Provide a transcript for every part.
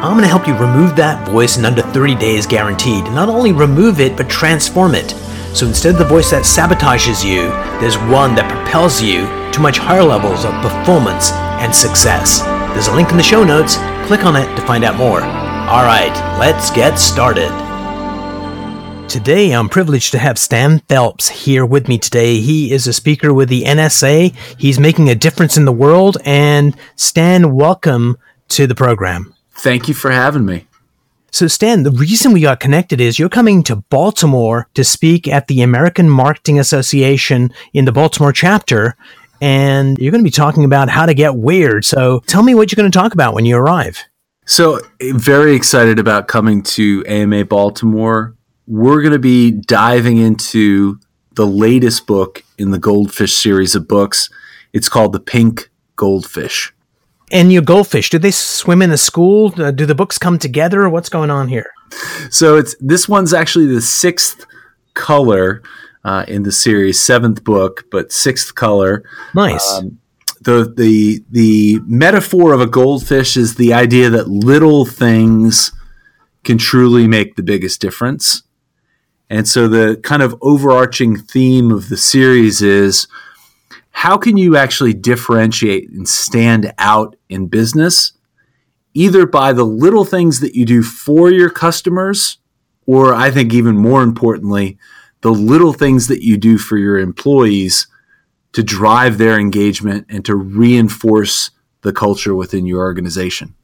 I'm going to help you remove that voice in under 30 days guaranteed. Not only remove it, but transform it. So instead of the voice that sabotages you, there's one that propels you to much higher levels of performance and success. There's a link in the show notes. Click on it to find out more. All right, let's get started. Today, I'm privileged to have Stan Phelps here with me today. He is a speaker with the NSA. He's making a difference in the world. And Stan, welcome to the program. Thank you for having me. So, Stan, the reason we got connected is you're coming to Baltimore to speak at the American Marketing Association in the Baltimore chapter, and you're going to be talking about how to get weird. So, tell me what you're going to talk about when you arrive. So, very excited about coming to AMA Baltimore. We're going to be diving into the latest book in the Goldfish series of books. It's called The Pink Goldfish. And your goldfish, do they swim in a school? Uh, do the books come together? What's going on here? So it's this one's actually the sixth color uh, in the series, seventh book, but sixth color. Nice. Um, the the the metaphor of a goldfish is the idea that little things can truly make the biggest difference. And so the kind of overarching theme of the series is how can you actually differentiate and stand out in business either by the little things that you do for your customers or I think even more importantly the little things that you do for your employees to drive their engagement and to reinforce the culture within your organization.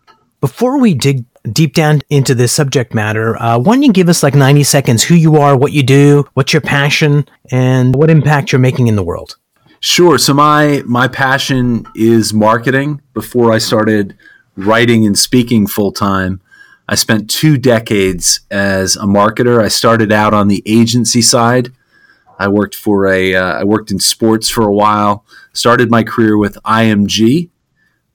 Before we dig deep down into this subject matter, uh, why don't you give us like 90 seconds who you are, what you do, what's your passion, and what impact you're making in the world? Sure. So my my passion is marketing. Before I started writing and speaking full time, I spent two decades as a marketer. I started out on the agency side. I worked for a uh, I worked in sports for a while. Started my career with IMG,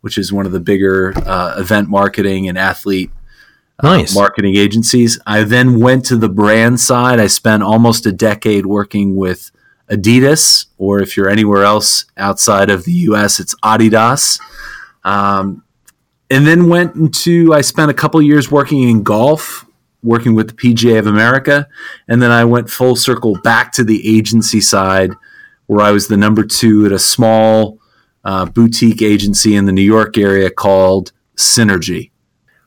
which is one of the bigger uh, event marketing and athlete uh, marketing agencies. I then went to the brand side. I spent almost a decade working with Adidas, or if you're anywhere else outside of the US, it's Adidas. Um, and then went into, I spent a couple years working in golf, working with the PGA of America. And then I went full circle back to the agency side, where I was the number two at a small uh, boutique agency in the New York area called Synergy.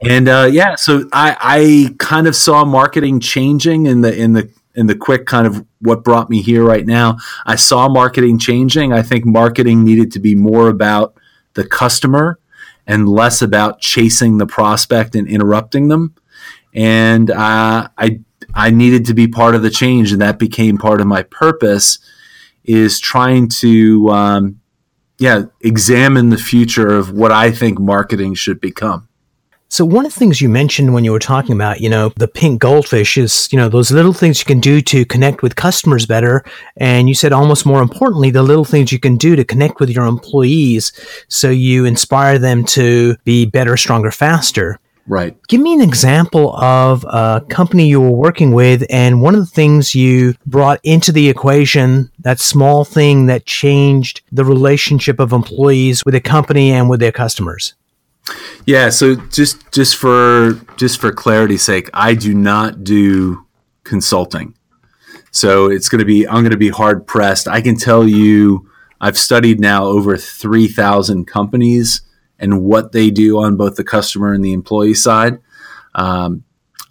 And uh, yeah, so I, I kind of saw marketing changing in the in the in the quick kind of what brought me here right now. I saw marketing changing. I think marketing needed to be more about the customer and less about chasing the prospect and interrupting them. And uh, I I needed to be part of the change, and that became part of my purpose. Is trying to um, yeah examine the future of what I think marketing should become. So one of the things you mentioned when you were talking about, you know, the pink goldfish is, you know, those little things you can do to connect with customers better. And you said almost more importantly, the little things you can do to connect with your employees so you inspire them to be better, stronger, faster. Right. Give me an example of a company you were working with and one of the things you brought into the equation, that small thing that changed the relationship of employees with a company and with their customers. Yeah, so just just for just for clarity's sake, I do not do consulting. So it's going to be I'm going to be hard pressed. I can tell you I've studied now over 3000 companies and what they do on both the customer and the employee side. Um,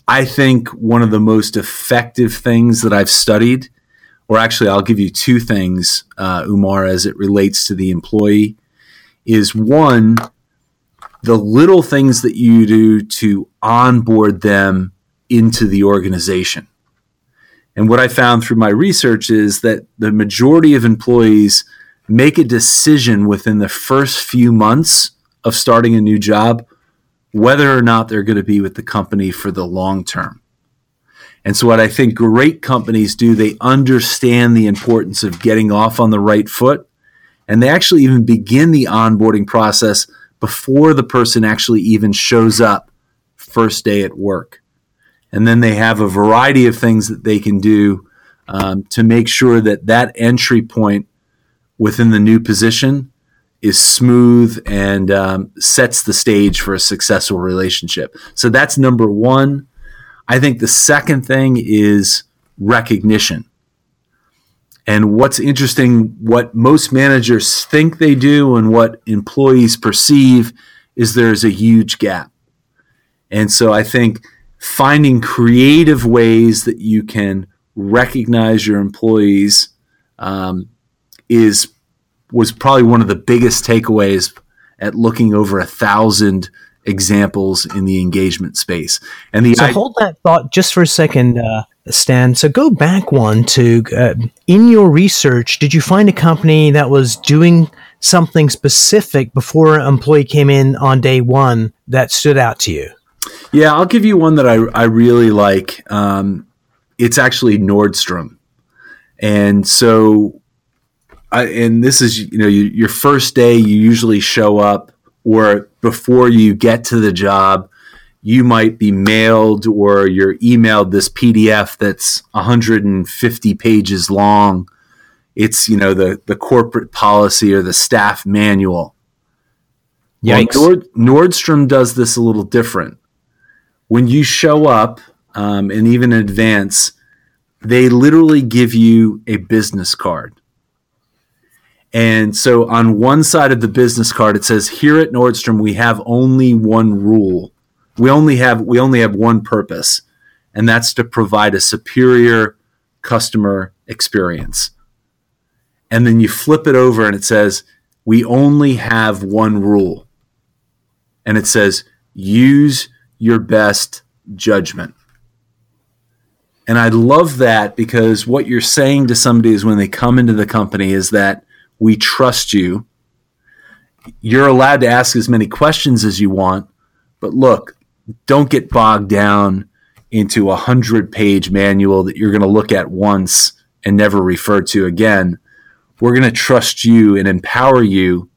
I think one of the most effective things that I've studied, or actually, I'll give you two things, uh, Umar, as it relates to the employee, is one, the little things that you do to onboard them into the organization. And what I found through my research is that the majority of employees make a decision within the first few months of starting a new job whether or not they're going to be with the company for the long term. And so, what I think great companies do, they understand the importance of getting off on the right foot And they actually even begin the onboarding process before the person actually even shows up first day at work. And then they have a variety of things that they can do um, to make sure that that entry point within the new position is smooth and um, sets the stage for a successful relationship. So that's number one. I think the second thing is recognition. And what's interesting, what most managers think they do and what employees perceive is there's a huge gap. And so I think finding creative ways that you can recognize your employees um, is was probably one of the biggest takeaways at looking over a thousand examples in the engagement space. And the so I- hold that thought just for a second, uh, Stan. So go back one to uh, in your research. Did you find a company that was doing something specific before an employee came in on day one that stood out to you? Yeah, I'll give you one that I, I really like. Um, it's actually Nordstrom. And so, I, and this is, you know, you, your first day, you usually show up, or before you get to the job, you might be mailed or you're emailed this PDF that's 150 pages long. It's, you know, the, the corporate policy or the staff manual. Yikes. Well, Nord, Nordstrom does this a little different. When you show up, um, and even in advance, they literally give you a business card. And so on one side of the business card, it says, here at Nordstrom, we have only one rule. We only have, we only have one purpose, and that's to provide a superior customer experience. And then you flip it over and it says, we only have one rule. And it says, use your best judgment. And I love that because what you're saying to somebody is when they come into the company is that we trust you. You're allowed to ask as many questions as you want, but look, don't get bogged down into a hundred page manual that you're going to look at once and never refer to again. We're going to trust you and empower you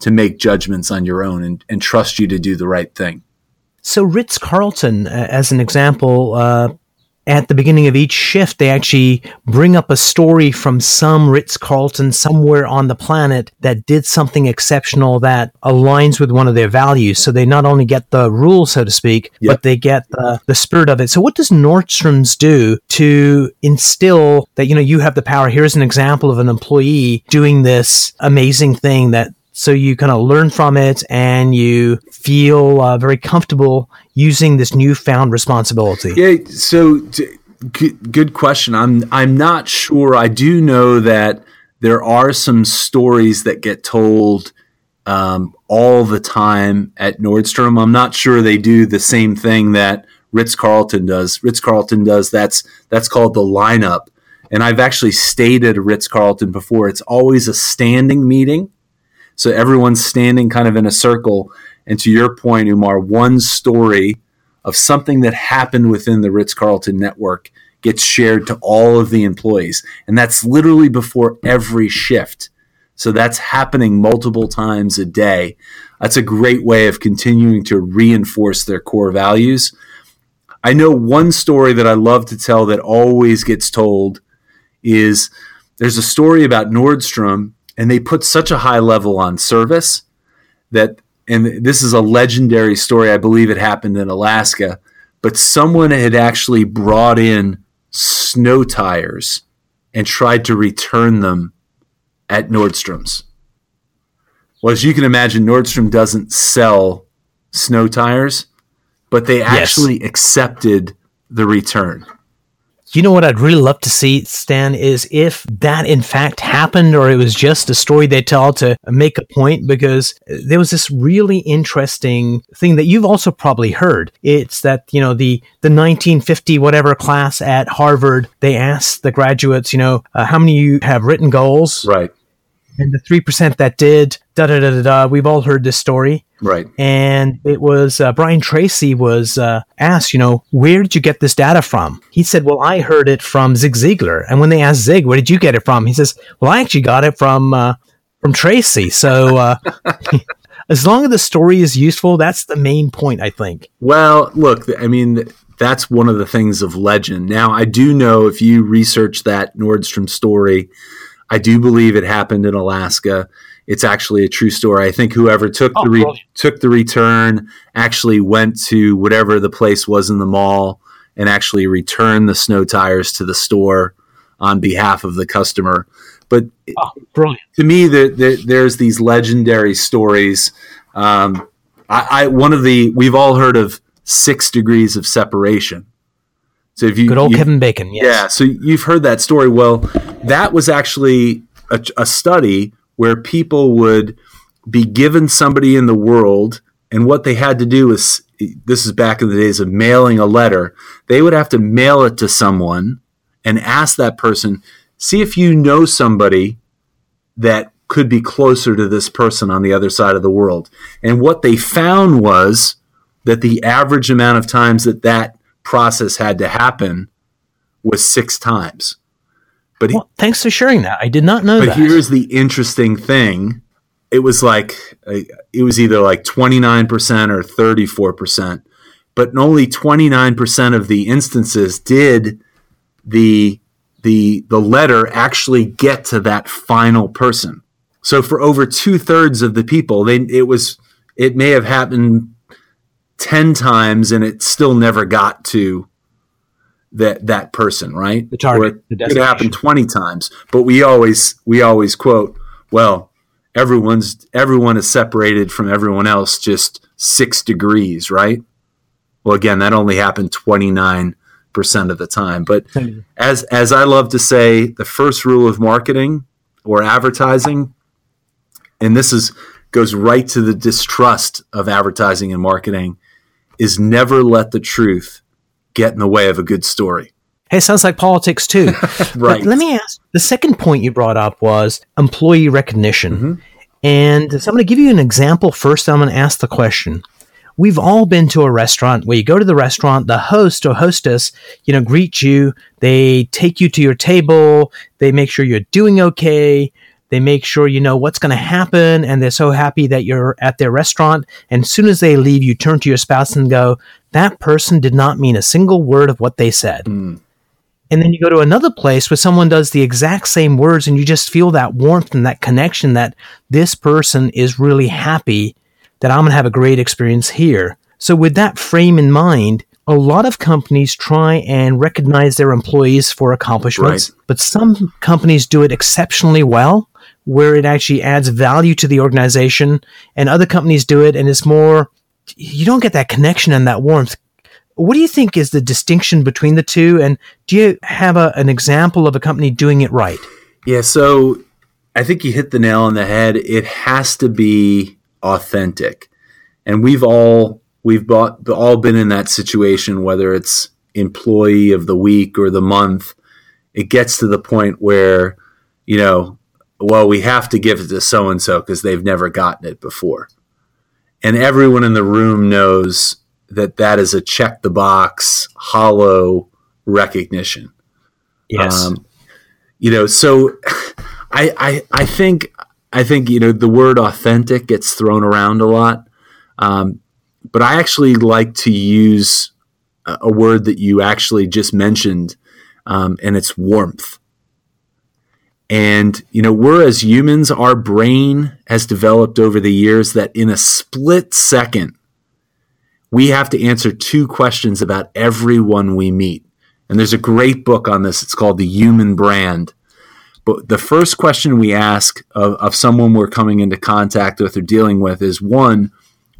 to make judgments on your own and, and trust you to do the right thing. So, Ritz Carlton, uh, as an example, uh, at the beginning of each shift, they actually bring up a story from some Ritz Carlton somewhere on the planet that did something exceptional that aligns with one of their values. So they not only get the rules, so to speak, yep. but they get the, the spirit of it. So what does Nordstrom's do to instill that, you know, you have the power? Here's an example of an employee doing this amazing thing that so you kind of learn from it and you feel uh, very comfortable using this newfound responsibility. Yeah. So good, good question. I'm I'm not sure. I do know that there are some stories that get told um, all the time at Nordstrom. I'm not sure they do the same thing that Ritz Carlton does. Ritz Carlton does that's that's called the lineup. And I've actually stayed at a Ritz Carlton before. It's always a standing meeting so everyone's standing kind of in a circle. And to your point, Umar, one story of something that happened within the Ritz Carlton network gets shared to all of the employees. And that's literally before every shift. So that's happening multiple times a day. That's a great way of continuing to reinforce their core values. I know one story that I love to tell that always gets told is there's a story about Nordstrom and they put such a high level on service that and this is a legendary story i believe it happened in alaska but someone had actually brought in snow tires and tried to return them at nordstrom's well as you can imagine nordstrom doesn't sell snow tires but they actually yes. accepted the return you know what I'd really love to see, Stan, is if that in fact happened or it was just a story they tell to make a point because there was this really interesting thing that you've also probably heard. It's that, you know, the, the 1950 whatever class at Harvard, they asked the graduates, you know, uh, how many you have written goals? Right. And the 3% that did, da da da da da, we've all heard this story. Right. And it was uh, Brian Tracy was uh, asked, you know, where did you get this data from? He said, well, I heard it from Zig Ziglar. And when they asked Zig, where did you get it from? He says, well, I actually got it from uh, from Tracy. So uh, as long as the story is useful, that's the main point, I think. Well, look, I mean, that's one of the things of legend. Now, I do know if you research that Nordstrom story, I do believe it happened in Alaska. It's actually a true story. I think whoever took oh, the re- took the return actually went to whatever the place was in the mall and actually returned the snow tires to the store on behalf of the customer. But oh, brilliant. to me, the, the, there's these legendary stories. Um, I, I, one of the we've all heard of six degrees of separation. So if you good old you, Kevin Bacon, yes. yeah. So you've heard that story. Well, that was actually a, a study where people would be given somebody in the world, and what they had to do is this is back in the days of mailing a letter. They would have to mail it to someone and ask that person, see if you know somebody that could be closer to this person on the other side of the world. And what they found was that the average amount of times that that process had to happen was six times. But well, thanks for sharing that. I did not know that. but that. here's the interesting thing. It was like uh, it was either like 29% or 34%, but only 29% of the instances did the the the letter actually get to that final person. So for over two thirds of the people, they it was it may have happened 10 times and it still never got to that that person, right? The target. It could happen 20 times. But we always we always quote, well, everyone's everyone is separated from everyone else just 6 degrees, right? Well, again, that only happened 29 percent of the time. But as as I love to say, the first rule of marketing or advertising, and this is goes right to the distrust of advertising and marketing, is never let the truth get in the way of a good story. Hey, sounds like politics too. right. But let me ask the second point you brought up was employee recognition. Mm-hmm. And so I'm going to give you an example first. I'm going to ask the question. We've all been to a restaurant where you go to the restaurant, the host or hostess, you know, greet you. They take you to your table. They make sure you're doing okay. They make sure you know what's going to happen, and they're so happy that you're at their restaurant. And as soon as they leave, you turn to your spouse and go, That person did not mean a single word of what they said. Mm. And then you go to another place where someone does the exact same words, and you just feel that warmth and that connection that this person is really happy that I'm going to have a great experience here. So, with that frame in mind, a lot of companies try and recognize their employees for accomplishments, right. but some companies do it exceptionally well where it actually adds value to the organization and other companies do it. And it's more you don't get that connection and that warmth. What do you think is the distinction between the two? And do you have a, an example of a company doing it right? Yeah so i think you hit the nail on the head. It has to be authentic. And we've all we've bought, all been in that situation whether it's employee of the week or the month. It gets to the point where you know well, we have to give it to so and so because they've never gotten it before. And everyone in the room knows that that is a check the box, hollow recognition. Yes. Um, you know, so I, I, I think, I think, you know, the word authentic gets thrown around a lot. Um, but I actually like to use a, a, word that you actually just mentioned, um, and it's warmth. And, you know, we're as humans, our brain has developed over the years that in a split second, we have to answer two questions about everyone we meet. And there's a great book on this. It's called The Human Brand. But the first question we ask of, of someone we're coming into contact with or dealing with is one,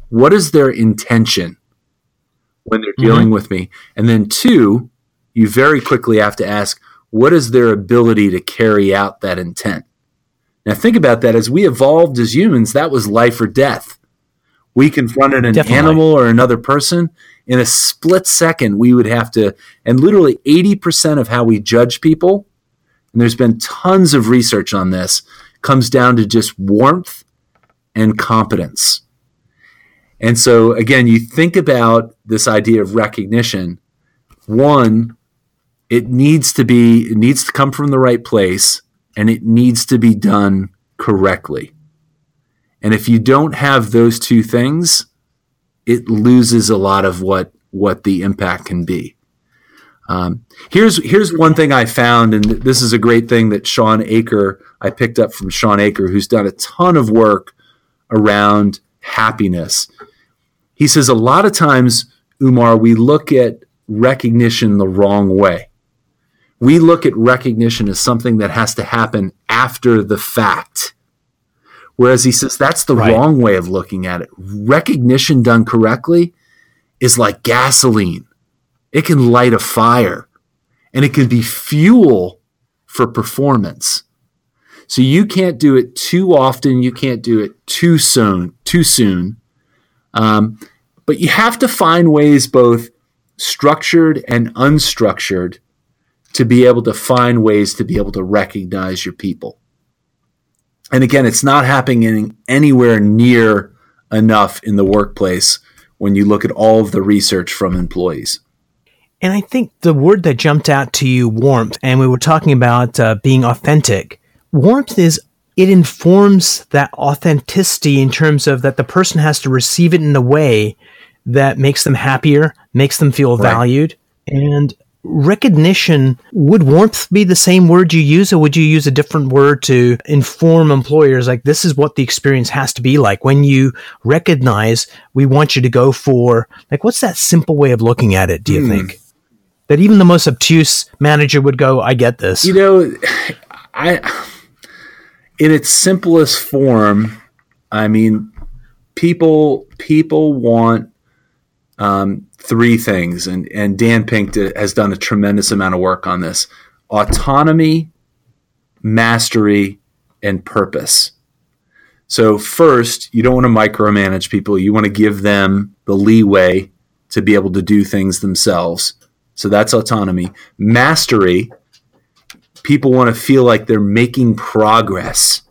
what is their intention when they're dealing mm-hmm. with me? And then two, you very quickly have to ask, what is their ability to carry out that intent? Now, think about that. As we evolved as humans, that was life or death. We confronted an Definitely. animal or another person. In a split second, we would have to, and literally 80% of how we judge people, and there's been tons of research on this, comes down to just warmth and competence. And so, again, you think about this idea of recognition. One, it needs to be it needs to come from the right place and it needs to be done correctly. And if you don't have those two things, it loses a lot of what what the impact can be. Um, here's here's one thing I found, and this is a great thing that Shawn Achor I picked up from Shawn Achor, who's done a ton of work around happiness. He says a lot of times, Umar, we look at recognition the wrong way. We look at recognition as something that has to happen after the fact. Whereas he says that's the right. wrong way of looking at it. Recognition done correctly is like gasoline, it can light a fire and it can be fuel for performance. So you can't do it too often. You can't do it too soon. Too soon. Um, but you have to find ways, both structured and unstructured, to be able to find ways to be able to recognize your people. And again, it's not happening anywhere near enough in the workplace when you look at all of the research from employees. And I think the word that jumped out to you, warmth, and we were talking about uh, being authentic warmth is it informs that authenticity in terms of that the person has to receive it in a way that makes them happier, makes them feel right. valued, and recognition would warmth be the same word you use or would you use a different word to inform employers like this is what the experience has to be like? When you recognize we want you to go for like what's that simple way of looking at it do you mm. think? That even the most obtuse manager would go i get this. You know i in its simplest form, I mean, people people want um, three things, and and Dan Pink has done a tremendous amount of work on this: autonomy, mastery, and purpose. So first, you don't want to micromanage people. You want to give them the leeway to be able to do things themselves. So that's autonomy. Mastery people want to feel like they're making progress.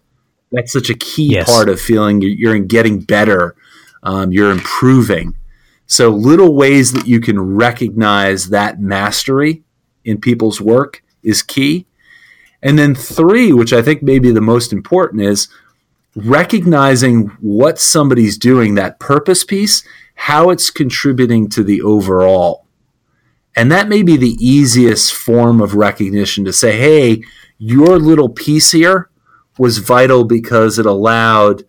That's such a key yes. part of feeling you're, you're getting better, um, you're improving. So, little ways that you can recognize that mastery in people's work is key. And then, three, which I think may be the most important, is recognizing what somebody's doing, that purpose piece, how it's contributing to the overall. And that may be the easiest form of recognition to say, hey, your little piece here was vital because it allowed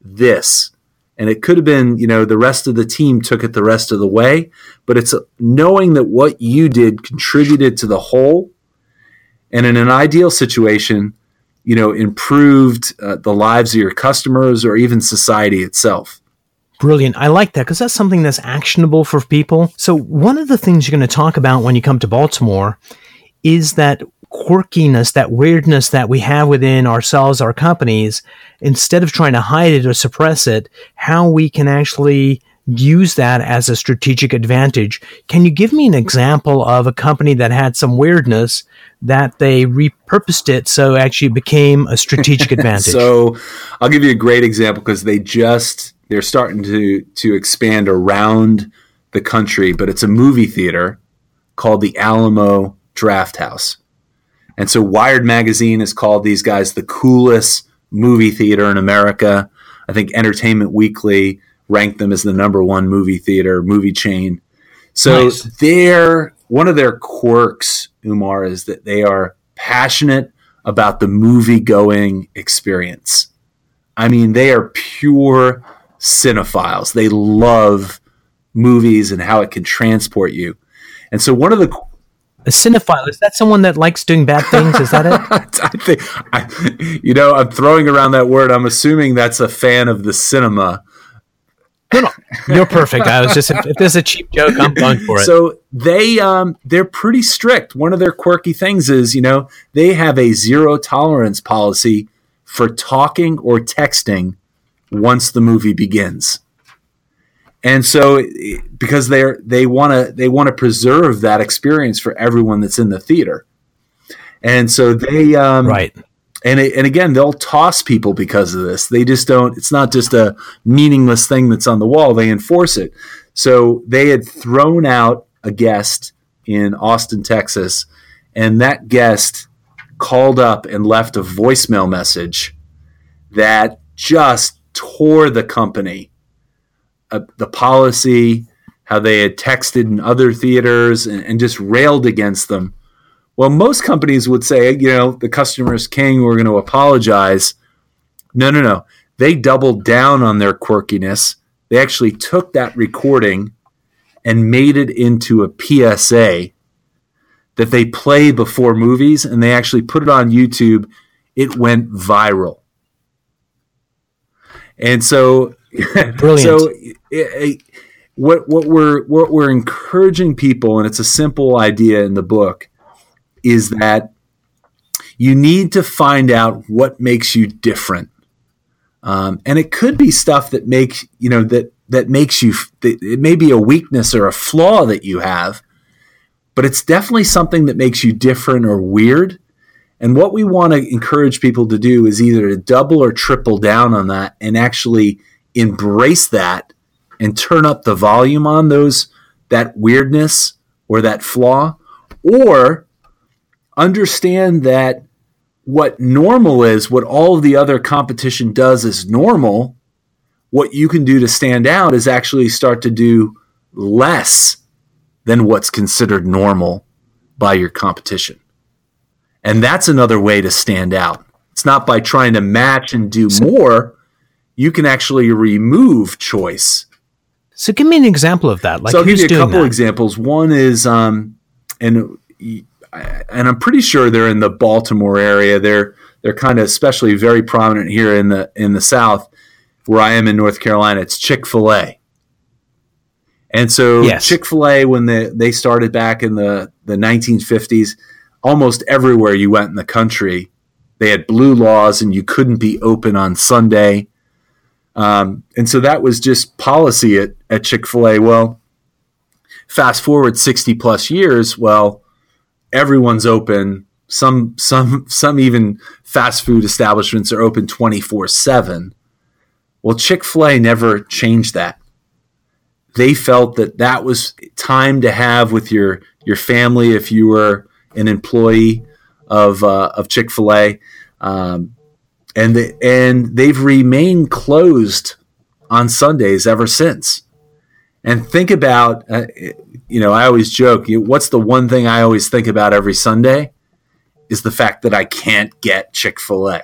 this. And it could have been, you know, the rest of the team took it the rest of the way, but it's knowing that what you did contributed to the whole. And in an ideal situation, you know, improved uh, the lives of your customers or even society itself. Brilliant. I like that because that's something that's actionable for people. So, one of the things you're going to talk about when you come to Baltimore is that quirkiness, that weirdness that we have within ourselves, our companies, instead of trying to hide it or suppress it, how we can actually use that as a strategic advantage. Can you give me an example of a company that had some weirdness that they repurposed it so it actually became a strategic advantage? so I'll give you a great example because they just they're starting to to expand around the country, but it's a movie theater called the Alamo Drafthouse. And so Wired magazine has called these guys the coolest movie theater in America. I think Entertainment Weekly ranked them as the number one movie theater, movie chain. So nice. their one of their quirks, Umar, is that they are passionate about the movie going experience. I mean, they are pure cinephiles. They love movies and how it can transport you. And so one of the a cinephile is that someone that likes doing bad things? Is that it? I think, I, you know, I'm throwing around that word. I'm assuming that's a fan of the cinema. No, no, you're perfect. I was just if, there's a cheap joke, I'm going for it. So they um, they're pretty strict. One of their quirky things is, you know, they have a zero tolerance policy for talking or texting once the movie begins. And so because they're they want to they want to preserve that experience for everyone that's in the theater. And so they um, right and it, and again they'll toss people because of this they just don't it's not just a meaningless thing that's on the wall they enforce it so they had thrown out a guest in austin texas and that guest called up and left a voicemail message that just tore the company. Uh, the policy, how they had texted in other theaters and, and, just railed against them. Well, most companies would say, you know, the customer is king, we're going to apologize. No, no, no. They doubled down on their quirkiness. They actually took that recording and made it into a PSA that they play before movies and they actually put it on YouTube. It went viral. And so, Brilliant. so it, it, what what we're what we're encouraging people, and it's a simple idea in the book, is that you need to find out what makes you different, um, and it could be stuff that makes you know that that makes you. It may be a weakness or a flaw that you have, but it's definitely something that makes you different or weird. And what we want to encourage people to do is either to double or triple down on that and actually embrace that and turn up the volume on those that weirdness or that flaw or understand that what normal is what all of the other competition does is normal what you can do to stand out is actually start to do less than what's considered normal by your competition. And that's another way to stand out. It's not by trying to match and do more. You can actually remove choice so give me an example of that. Like so I'll give you a couple that? examples. One is, um, and and I'm pretty sure they're in the Baltimore area. They're they're kind of especially very prominent here in the in the South, where I am in North Carolina. It's Chick Fil A. And so yes. Chick Fil A, when they they started back in the the 1950s, almost everywhere you went in the country, they had blue laws, and you couldn't be open on Sunday. Um, and so that was just policy at, at Chick fil A. Well, fast forward 60 plus years, well, everyone's open. Some, some, some even fast food establishments are open 24 7. Well, Chick fil A never changed that. They felt that that was time to have with your, your family if you were an employee of, uh, of Chick fil A. Um, and the, and they've remained closed on Sundays ever since. And think about, uh, you know, I always joke, what's the one thing I always think about every Sunday is the fact that I can't get Chick Fil A.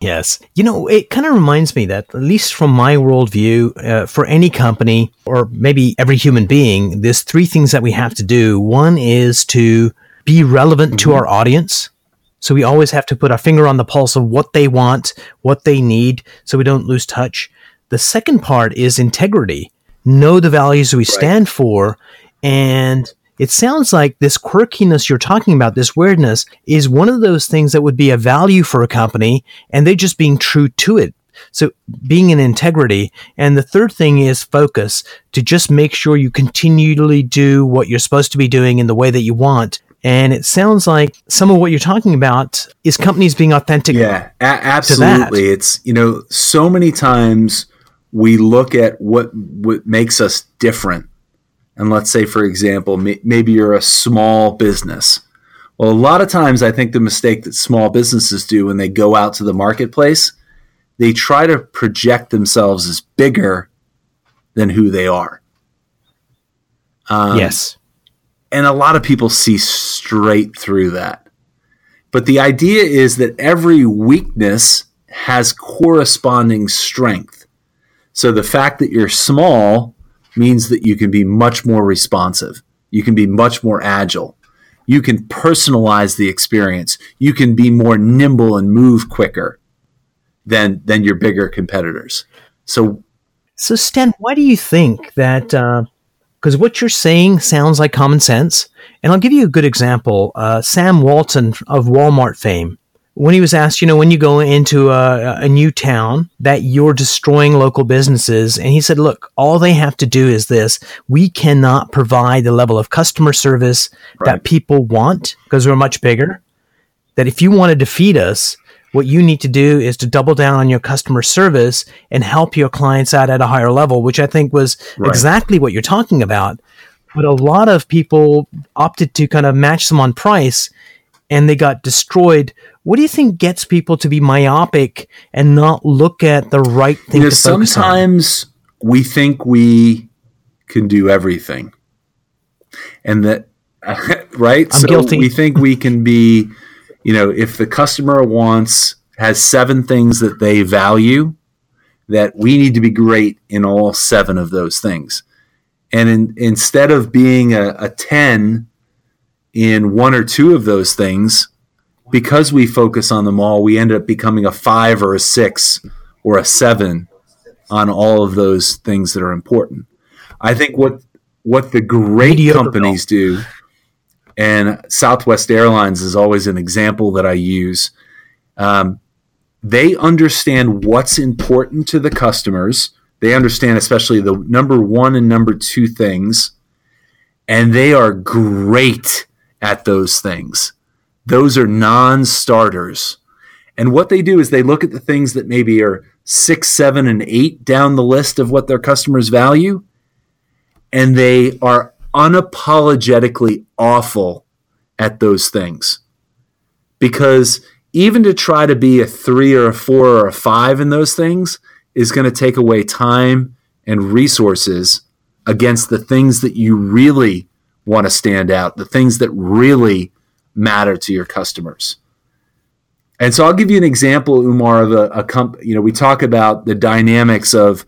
Yes. You know, it kind of reminds me that, at least from my worldview, uh, for any company or maybe every human being, there's three things that we have to do. One is to be relevant mm-hmm. to our audience. So we always have to put our finger on the pulse of what they want, what they need, so we don't lose touch. The second part is integrity. Know the values we right. stand for. And it sounds like this quirkiness you're talking about, this weirdness, is one of those things that would be a value for a company, and they're just being true to it. So being in integrity. And the third thing is focus to just make sure you continually do what you're supposed to be doing in the way that you want and it sounds like some of what you're talking about is companies being authentic. Yeah, a- absolutely. It's, you know, so many times we look at what, what makes us different. And let's say, for example, may- maybe you're a small business. Well, a lot of times I think the mistake that small businesses do when they go out to the marketplace, they try to project themselves as bigger than who they are. Um, yes and a lot of people see straight through that. But the idea is that every weakness has corresponding strength. So the fact that you're small means that you can be much more responsive. You can be much more agile. You can personalize the experience. You can be more nimble and move quicker than than your bigger competitors. So, so Stan, why do you think that uh, because what you're saying sounds like common sense. And I'll give you a good example. Uh, Sam Walton of Walmart fame, when he was asked, you know, when you go into a, a, new town that you're destroying local businesses, and he said, look, all they have to do is this. We cannot provide the level of customer service right. that people want because we're much bigger. That if you want to defeat us, what you need to do is to double down on your customer service and help your clients out at a higher level, which I think was right. exactly what you're talking about. But a lot of people opted to kind of match them on price and they got destroyed. What do you think gets people to be myopic and not look at the right thing you know, sometimes on? we think we can do everything, and that right. I'm so guilty. we think we can be. You know, if the customer wants has seven things that they value, that we need to be great in all seven of those things. And in, instead of being a, a 10 in one or two of those things, because we focus on them all, we end up becoming a five or a six or a seven on all of those things that are important. I think what what the great companies do, and Southwest Airlines is always an example that I use. Um, they understand what's important to the customers. They understand especially the number one and number two things, and they are great at those things. Those are non starters. And what they do is they look at the things that maybe are six, seven, and eight down the list of what their customers value, and they are unapologetically awful at those things. Because even to try to be a three or a four or a five in those things is going to take away time and resources against the things that you really want to stand out, the things that really matter to your customers. And so I'll give you an example, Umar, of a, a. You know, we talk about the dynamics of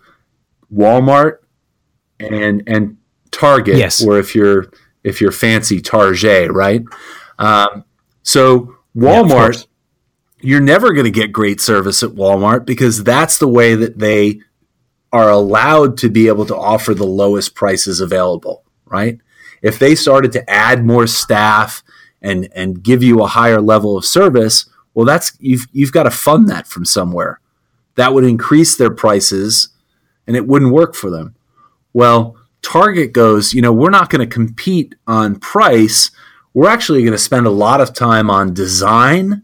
Walmart and and Target, Yes. or if you're if you're fancy Target, right? Um, so Walmart, course. you're never going to get great service at Walmart because that's the way that they are allowed to be able to offer the lowest prices available, right? If they started to add more staff and and give you a higher level of service, well that's you've you've got to fund that from somewhere. That would increase their prices and it wouldn't work for them. Well, Target goes, you know, we're not going to compete on price. We're actually going to spend a lot of time on design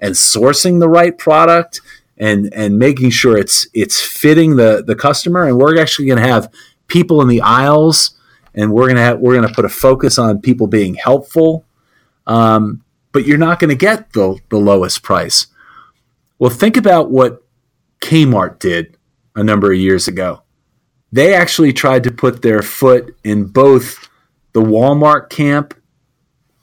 and sourcing the right product and and making sure it's it's fitting the the customer. And we're actually going to have people in the aisles and we're going to have we're to put a focus on people being helpful. Um, but you're not going to get the the lowest price. Well think about what Kmart did a number of years ago they actually tried to put their foot in both the Walmart camp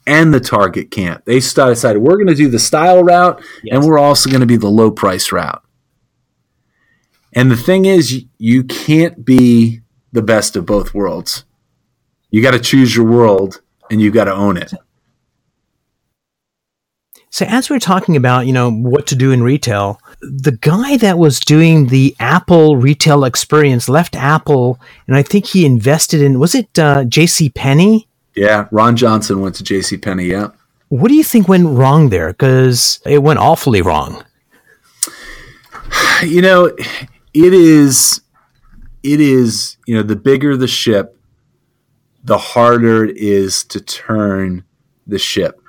and the Target camp. They decided we're going to do the style route and we're also going to be the low price route. And the thing is, you can't be the best of both worlds. You got to choose your world and you got to own it. So as we're talking about, you know, what to do in retail, the guy that was doing the Apple retail experience left Apple, and I think he invested in was it uh, J.C. Penney? Yeah, Ron Johnson went to J.C. Penney. Yeah, What do you think went wrong there? Because it went awfully wrong. you know, it is, it is. You know, the bigger the ship, the harder it is to turn the ship.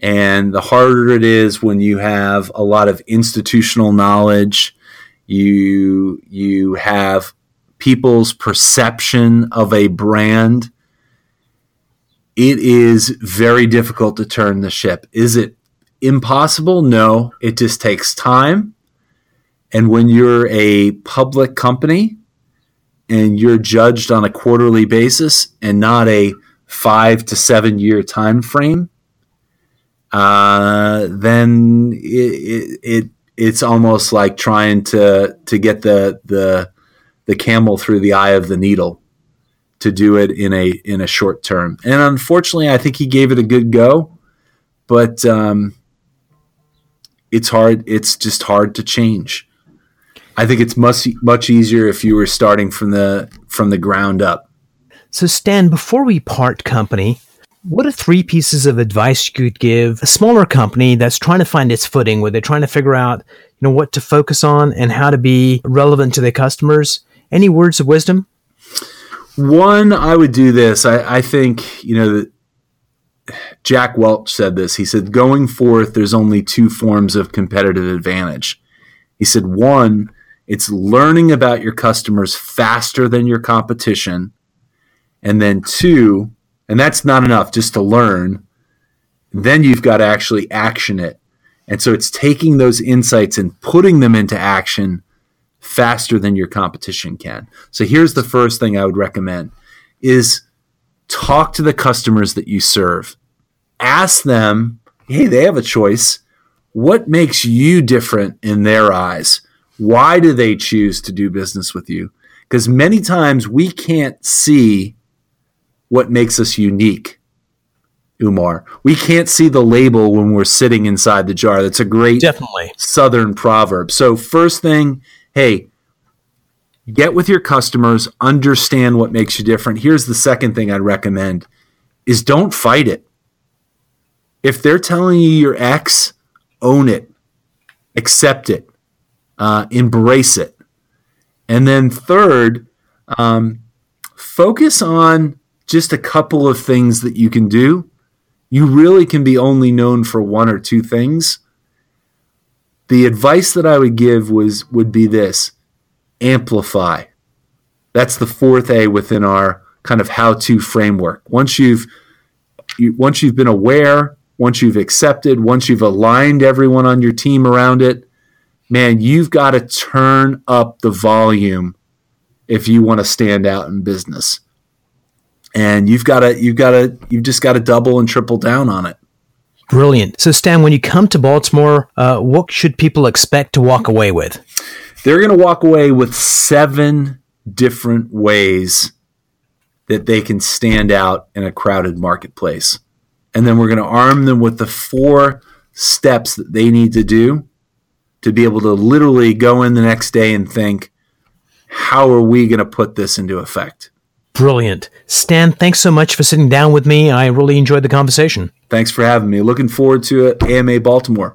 And the harder it is when you have a lot of institutional knowledge, you you have people's perception of a brand. It is very difficult to turn the ship. Is it impossible? No, it just takes time. And when you're a public company and you're judged on a quarterly basis and not a five to seven year time frame, uh, then it, it, it it's almost like trying to to get the the the camel through the eye of the needle to do it in a in a short term. And unfortunately, I think he gave it a good go, but um, it's hard. It's just hard to change. I think it's much much easier if you were starting from the from the ground up. So Stan, before we part company, what are three pieces of advice you could give a smaller company that's trying to find its footing, where they're trying to figure out, you know, what to focus on and how to be relevant to their customers? Any words of wisdom? One, I would do this. I, I think, you know, Jack Welch said this. He said, going forth, there's only two forms of competitive advantage. He said, one, it's learning about your customers faster than your competition. And then two, and that's not enough just to learn, Then you've got to actually action it. And so it's taking those insights and putting them into action faster than your competition can. So here's the first thing I would recommend is talk to the customers that you serve. Ask them, hey, they have a choice. What makes you different in their eyes? Why do they choose to do business with you? Because many times we can't see what makes us unique Umar. We can't see the label when we're sitting inside the jar. That's a great definitely southern proverb. So first thing, hey, get with your customers, understand what makes you different. Here's the second thing I'd recommend is don't fight it. If they're telling you your X, own it, accept it, uh, embrace it. And then third, um, focus on just a couple of things that you can do you really can be only known for one or two things. The advice that I would give was would be this: amplify. That's the fourth A within our kind of how-to framework. Once you've you, once you've been aware, once you've accepted, once you've aligned everyone on your team around it, man, you've got to turn up the volume if you want to stand out in business and you've got to you've got to you've just got to double and triple down on it. Brilliant. So, Stan, when you come to Baltimore, uh, what should people expect to walk away with? They're going to walk away with seven different ways that they can stand out in a crowded marketplace. And then we're going to arm them with the four steps that they need to do to be able to literally go in the next day and think, how are we going to put this into effect? Brilliant. Stan, thanks so much for sitting down with me. I really enjoyed the conversation. Thanks for having me. Looking forward to uh, it. AMA Baltimore.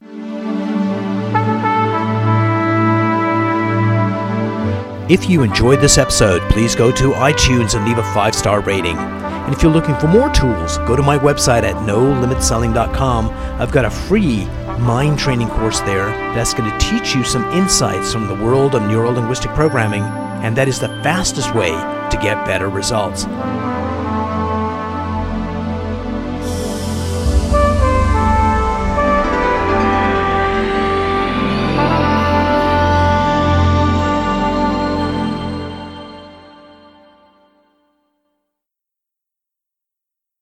If you enjoyed this episode, please go to iTunes and leave a five star rating. And if you're looking for more tools, go to my website at nolimitselling.com. I've got a free mind training course there that's going to teach you some insights from the world of neuro linguistic programming, and that is the fastest way to get better results.